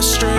the strength.